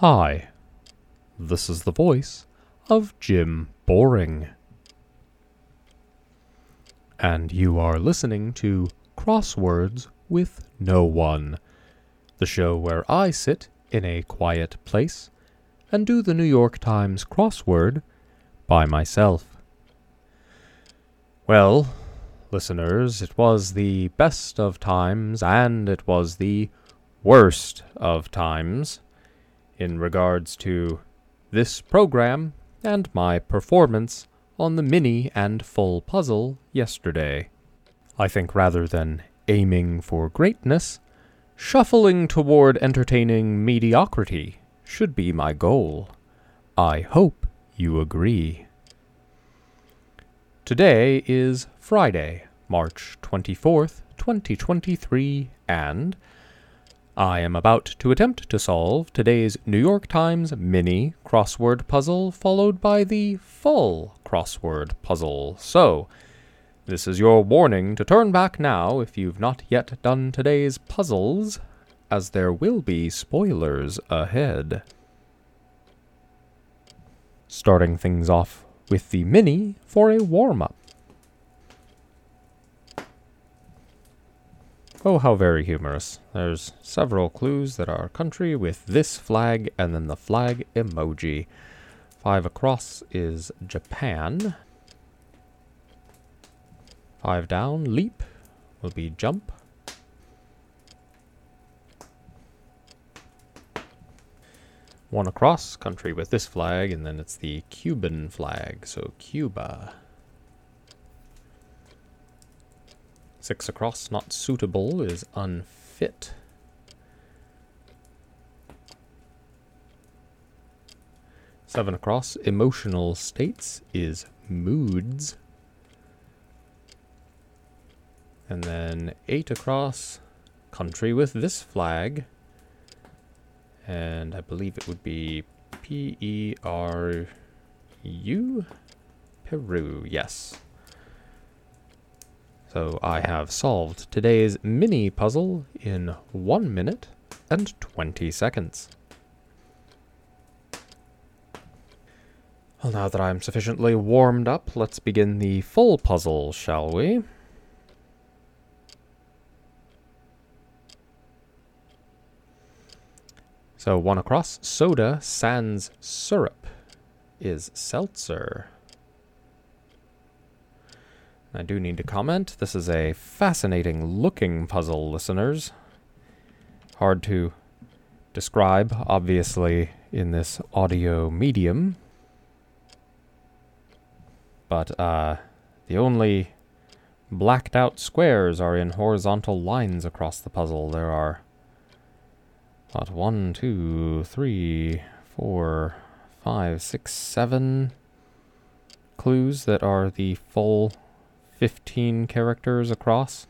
Hi, this is the voice of Jim Boring. And you are listening to Crosswords with No One, the show where I sit in a quiet place and do the New York Times crossword by myself. Well, listeners, it was the best of times and it was the worst of times in regards to this program and my performance on the mini and full puzzle yesterday. I think rather than aiming for greatness, shuffling toward entertaining mediocrity should be my goal. I hope you agree. Today is Friday, March 24th, 2023, and I am about to attempt to solve today's New York Times mini crossword puzzle, followed by the full crossword puzzle. So, this is your warning to turn back now if you've not yet done today's puzzles, as there will be spoilers ahead. Starting things off with the mini for a warm up. Oh, how very humorous. There's several clues that are country with this flag and then the flag emoji. Five across is Japan. Five down, leap, will be jump. One across, country with this flag, and then it's the Cuban flag, so Cuba. Six across, not suitable, is unfit. Seven across, emotional states, is moods. And then eight across, country with this flag. And I believe it would be P E R U? Peru, yes. So I have solved today's mini puzzle in 1 minute and 20 seconds. Well, now that I'm sufficiently warmed up, let's begin the full puzzle, shall we? So one across, soda sans syrup is seltzer. I do need to comment. This is a fascinating looking puzzle, listeners. Hard to describe, obviously, in this audio medium. But uh, the only blacked out squares are in horizontal lines across the puzzle. There are about one, two, three, four, five, six, seven clues that are the full 15 characters across.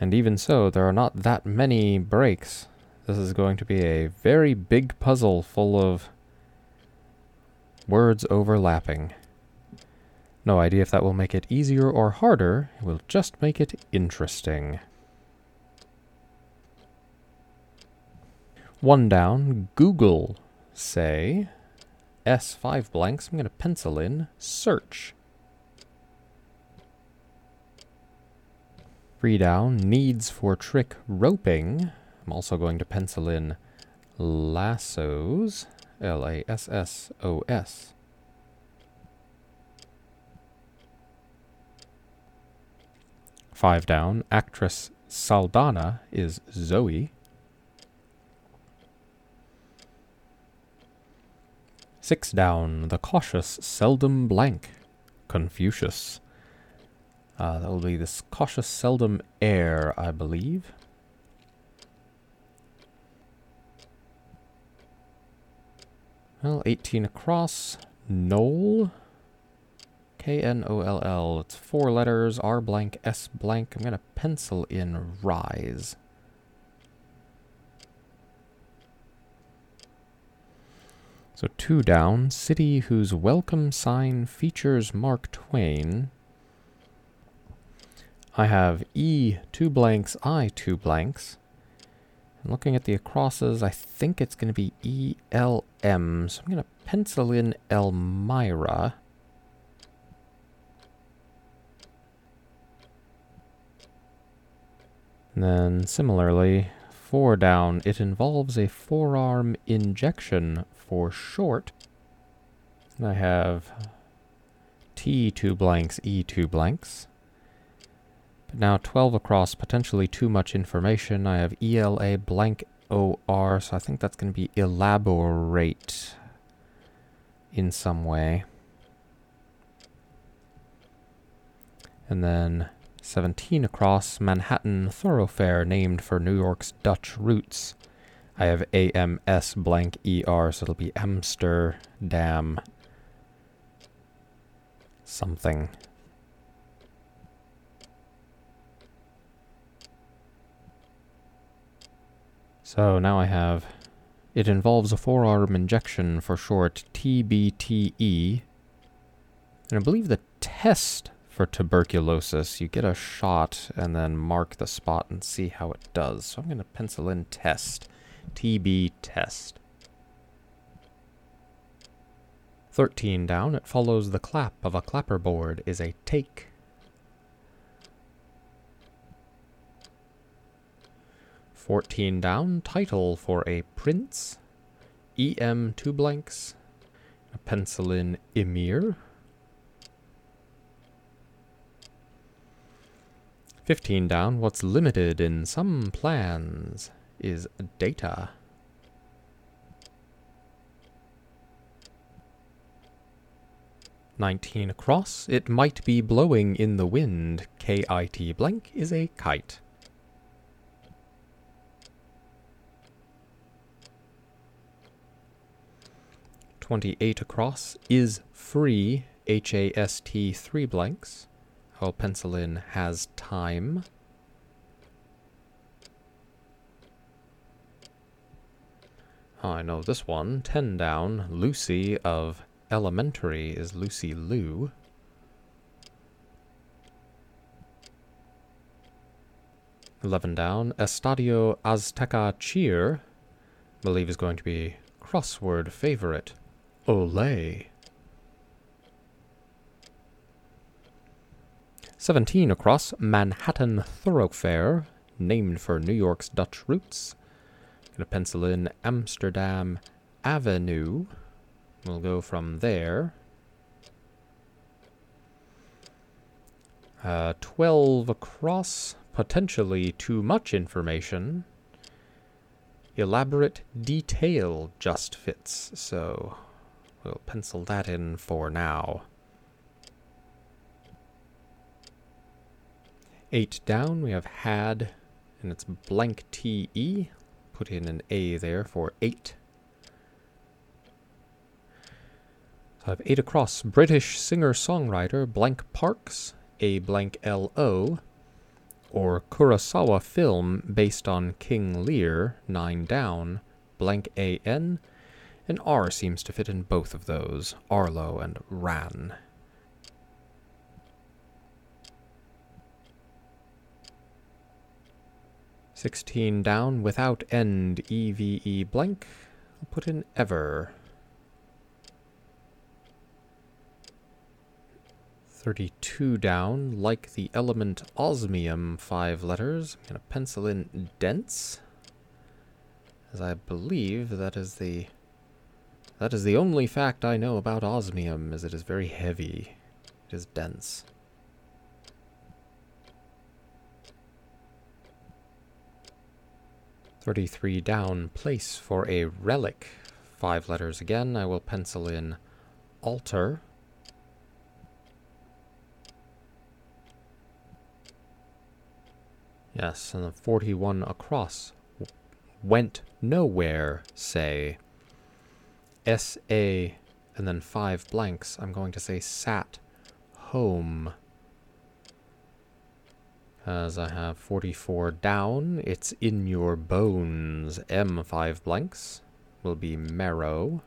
And even so, there are not that many breaks. This is going to be a very big puzzle full of words overlapping. No idea if that will make it easier or harder, it will just make it interesting. One down, Google, say. S5 blanks, I'm going to pencil in search. Three down, needs for trick roping. I'm also going to pencil in lassos, L-A-S-S-O-S. Five down, actress Saldana is Zoe. Six down, the cautious seldom blank. Confucius. Uh, that will be this cautious seldom err, I believe. Well, 18 across. Knoll. K-N-O-L-L. It's four letters. R blank, S blank. I'm going to pencil in rise. So two down, city whose welcome sign features Mark Twain. I have E two blanks, I two blanks. And looking at the acrosses, I think it's going to be ELM. So I'm going to pencil in Elmira. And then similarly, four down, it involves a forearm injection for short. And I have T two blanks, E two blanks. But now 12 across, potentially too much information. I have ELA blank OR, so I think that's going to be elaborate in some way. And then 17 across, Manhattan thoroughfare named for New York's Dutch roots. I have AMS blank ER, so it'll be Amsterdam something. So now I have, it involves a forearm injection for short TBTE. And I believe the test for tuberculosis, you get a shot and then mark the spot and see how it does. So I'm going to pencil in test. TB test. 13 down, it follows the clap of a clapperboard is a take. Fourteen down, title for a prince. EM two blanks. A pencil in Emir. 15 down, what's limited in some plans is data. Nineteen across, it might be blowing in the wind. KIT blank is a kite. Twenty-eight across is free. HAST three blanks. I'll pencil in has time. I know this one. 10 down. Lucy of Elementary is Lucy Liu. Eleven down. Estadio Azteca Cheer. Believe is going to be crossword favorite. Olé. 17 across Manhattan Thoroughfare, named for New York's Dutch roots. Gonna pencil in Amsterdam Avenue. We'll go from there. Uh, 12 across, potentially too much information. Elaborate detail just fits, so we'll pencil that in for now. Eight down, we have had, and it's blank TE. Put in an A there for eight. So I have eight across. British singer-songwriter blank Parks, A blank LO, or Kurosawa film based on King Lear, nine down, blank AN, and R seems to fit in both of those, Arlo and Ran. 16 down without end EVE blank. I'll put in ever. 32 down, like the element osmium, five letters. I'm going to pencil in dense, as I believe that is the that is the only fact I know about osmium, is it is very heavy. It is dense. 33 down, place for a relic. Five letters again. I will pencil in altar. Yes, and the 41 across. Went nowhere, say. S-A, and then five blanks. I'm going to say sat home. As I have 44 down, it's in your bones. M5 blanks will be marrow.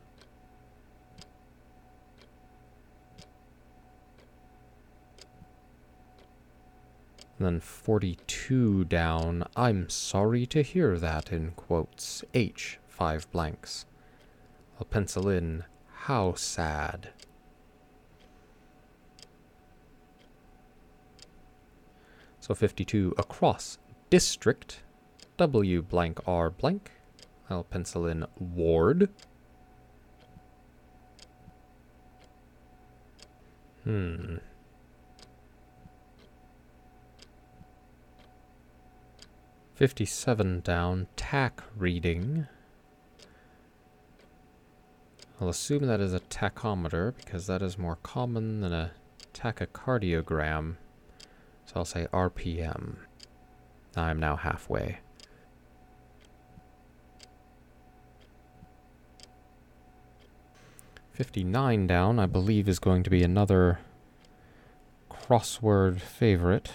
And then 42 down. I'm sorry to hear that, in quotes. H, five blanks. I'll pencil in, how sad. So 52 across district, W blank R blank. I'll pencil in ward. Hmm. Fifty-seven down, tach reading. I'll assume that is a tachometer because that is more common than a tachocardiogram. So I'll say RPM. I'm now halfway. Fifty-nine down, I believe, is going to be another crossword favorite.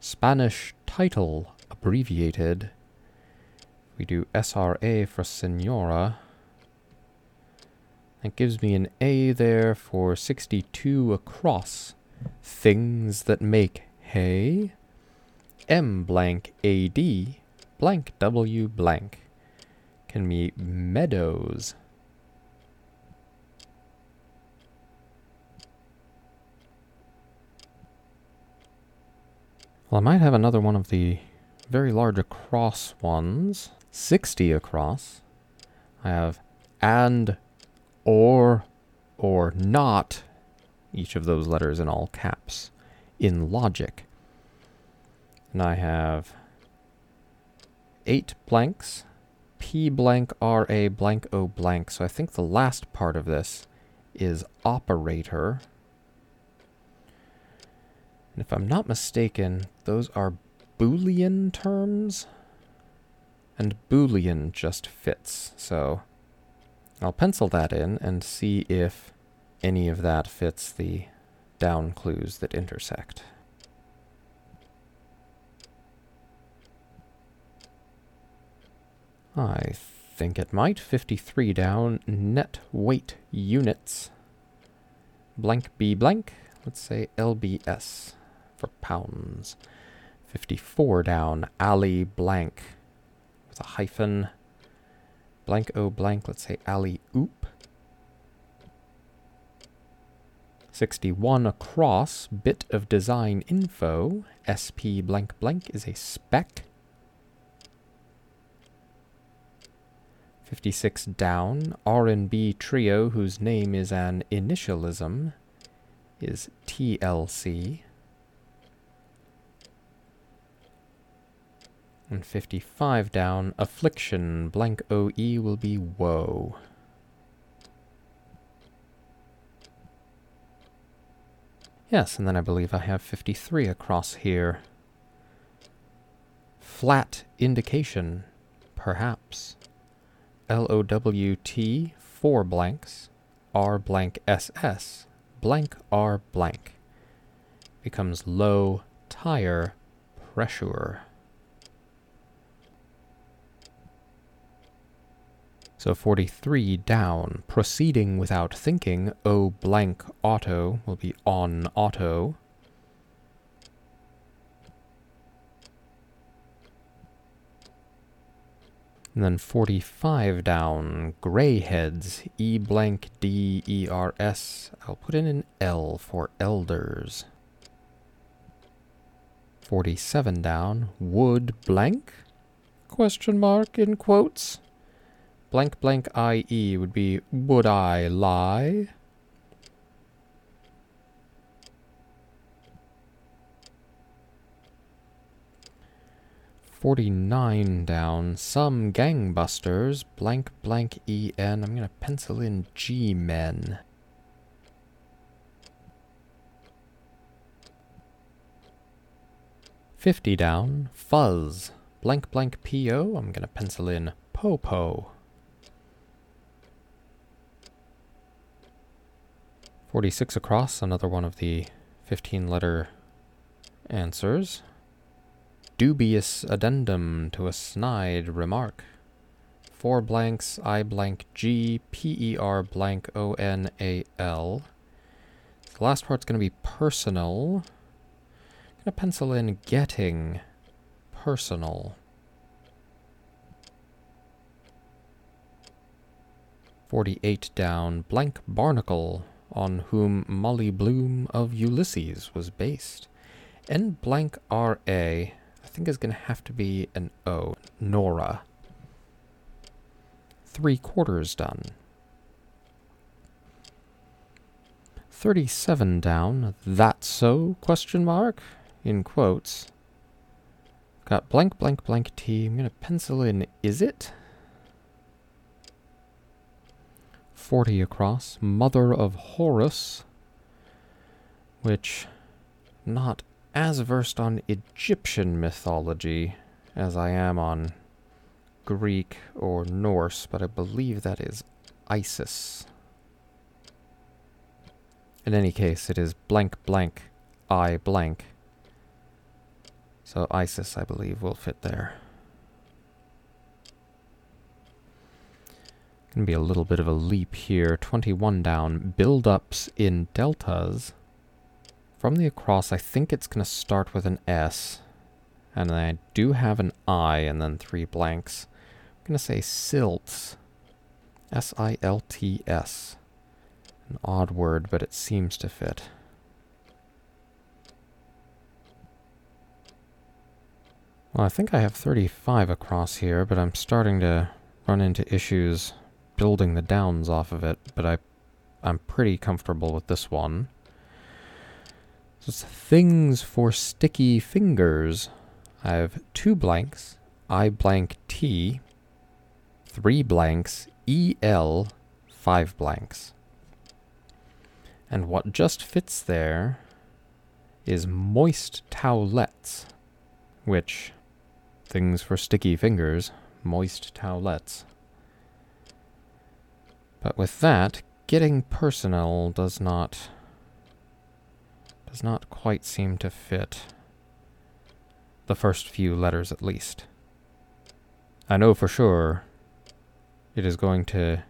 Spanish title abbreviated. We do SRA for Senora. That gives me an A there for 62 across. Things that make hay. M blank AD blank W blank can be meadows. Well, I might have another one of the very large across ones. 60 across. I have and, or, or not, each of those letters in all caps, in logic. And I have eight blanks, P blank, R A blank, O blank. So I think the last part of this is operator. And if I'm not mistaken, those are Boolean terms. And Boolean just fits. So I'll pencil that in and see if any of that fits the down clues that intersect. I think it might. 53 down. Net weight units. Blank B blank. Let's say LBS for pounds. 54 down. alley blank with a hyphen. Blank O blank. Let's say alley oop. 61 across. Bit of design info. SP blank blank is a spec. 56 down, R&B trio whose name is an initialism is TLC. And 55 down, affliction, blank OE will be woe. Yes, and then I believe I have 53 across here. Flat indication, perhaps. L-O-W-T, four blanks, R blank S-S, blank R blank, becomes low tire pressure. So 43 down, proceeding without thinking, O blank auto will be on auto. And then 45 down, greyheads, E blank D E R S. I'll put in an L for elders. 47 down, wood blank? Question mark in quotes. Blank blank IE would be would I lie? 49 down. Some gangbusters. Blank blank EN. I'm to pencil in G-men. Fifty down, fuzz, blank blank PO, I'm gonna pencil in popo. Forty-six across, another one of the fifteen letter answers dubious addendum to a snide remark. Four blanks, I blank G, P E R blank O N A L. The last part's going to be personal. I'm gonna pencil in getting personal. Forty-eight down, blank barnacle, on whom Molly Bloom of Ulysses was based. N blank R A, I think is gonna have to be an O. Nora. Three quarters done. 37 down. That so? Question mark? In quotes. Got blank blank blank T. I'm gonna pencil in is it? 40 across. Mother of Horus. Which not as versed on Egyptian mythology as I am on Greek or Norse, but I believe that is Isis. In any case, it is blank blank I blank. So Isis, I believe, will fit there. Gonna be a little bit of a leap here. 21 down. Build-ups in deltas. From the across, I think it's gonna start with an S. And I do have an I and then three blanks. I'm gonna say silts. S-I-L-T-S. An odd word, but it seems to fit. Well, I think I have 35 across here, but I'm starting to run into issues building the downs off of it, but I, I'm pretty comfortable with this one. So it's things for sticky fingers. I have two blanks, I blank T, three blanks, EL, five blanks. And what just fits there is moist towelettes, which, things for sticky fingers, moist towelettes. But with that, getting personal does not does not quite seem to fit the first few letters at least. I know for sure it is going to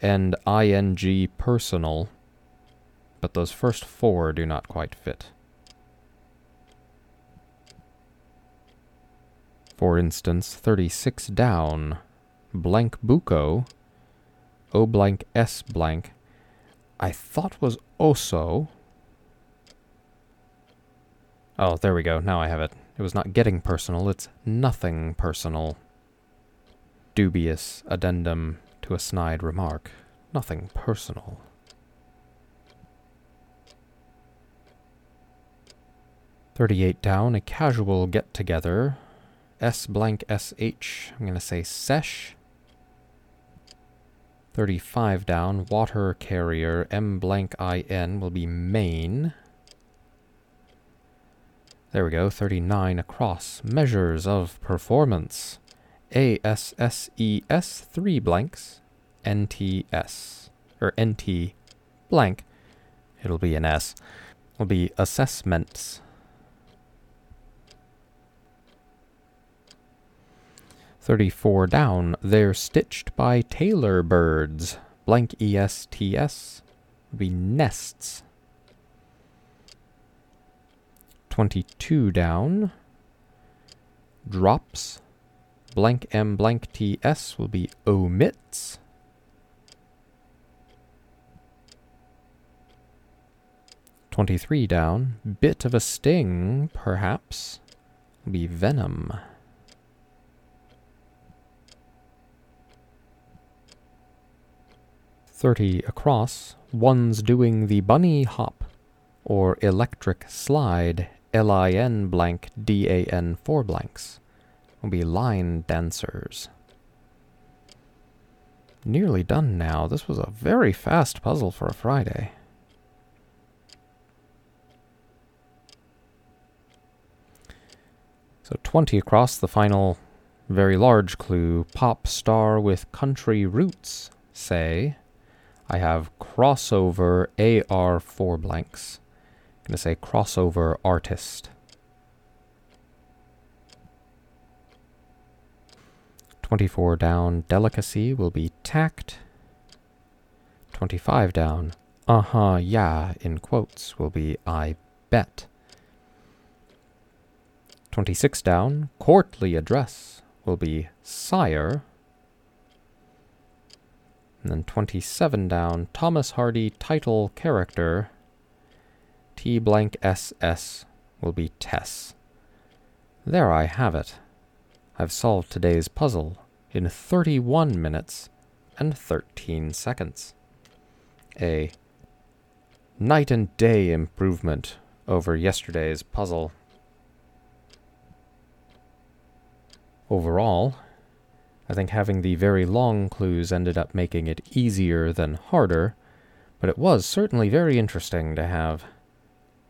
end ing personal but those first four do not quite fit. For instance, 36 down, blank buco, O blank S blank, I thought was oso. Oh, there we go, now I have it. It was not getting personal, it's nothing personal. Dubious addendum to a snide remark. Nothing personal. 38 down, a casual get together. S blank SH, I'm to say sesh. 35 down, water carrier, M blank IN will be main. There we go, 39 across. Measures of performance. ASSES, three blanks. NTS, or NT blank. It'll be an S. Will be assessments. 34 down, they're stitched by tailor birds. Blank ESTS would be nests. 22 down, drops. Blank M blank TS will be omits. Twenty-three down, bit of a sting, perhaps, will be venom. 30 across, one's doing the bunny hop, or electric slide, L-I-N blank D-A-N four blanks, will be line dancers. Nearly done now. This was a very fast puzzle for a Friday. So 20 across, the final very large clue. Pop star with country roots, say. I have crossover AR four blanks. I'm going to say crossover artist. 24 down, delicacy will be tact. 25 down, uh-huh, yeah, in quotes, will be I bet. 26 down, courtly address will be sire. And then 27 down, Thomas Hardy title character T blank SS will be Tess. There I have it. I've solved today's puzzle in 31 minutes and 13 seconds. A night and day improvement over yesterday's puzzle. Overall, I think having the very long clues ended up making it easier than harder, but it was certainly very interesting to have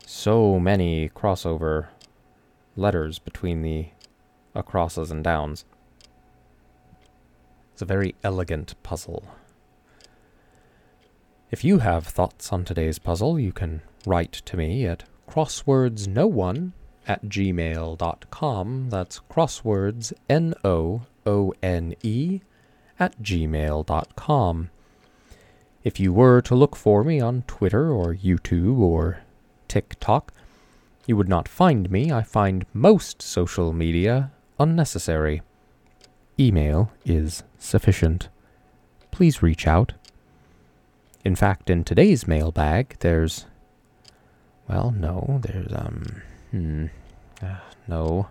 so many crossover letters between the acrosses and downs. It's a very elegant puzzle. If you have thoughts on today's puzzle, you can write to me at crosswordsno1 at gmail.com. That's crosswords, N O O N E, at gmail.com. If you were to look for me on Twitter or YouTube or TikTok, you would not find me. I find most social media unnecessary. Email is sufficient. Please reach out. In fact, in today's mailbag, there's. Well, no, there's, um. Hmm. Uh, no.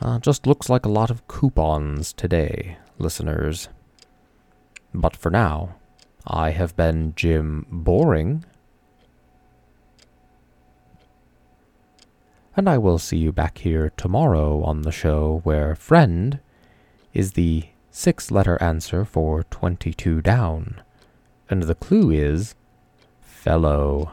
Uh, just looks like a lot of coupons today, listeners. But for now, I have been Jim Boring. And I will see you back here tomorrow on the show where friend is the six letter answer for 22 down. And the clue is fellow.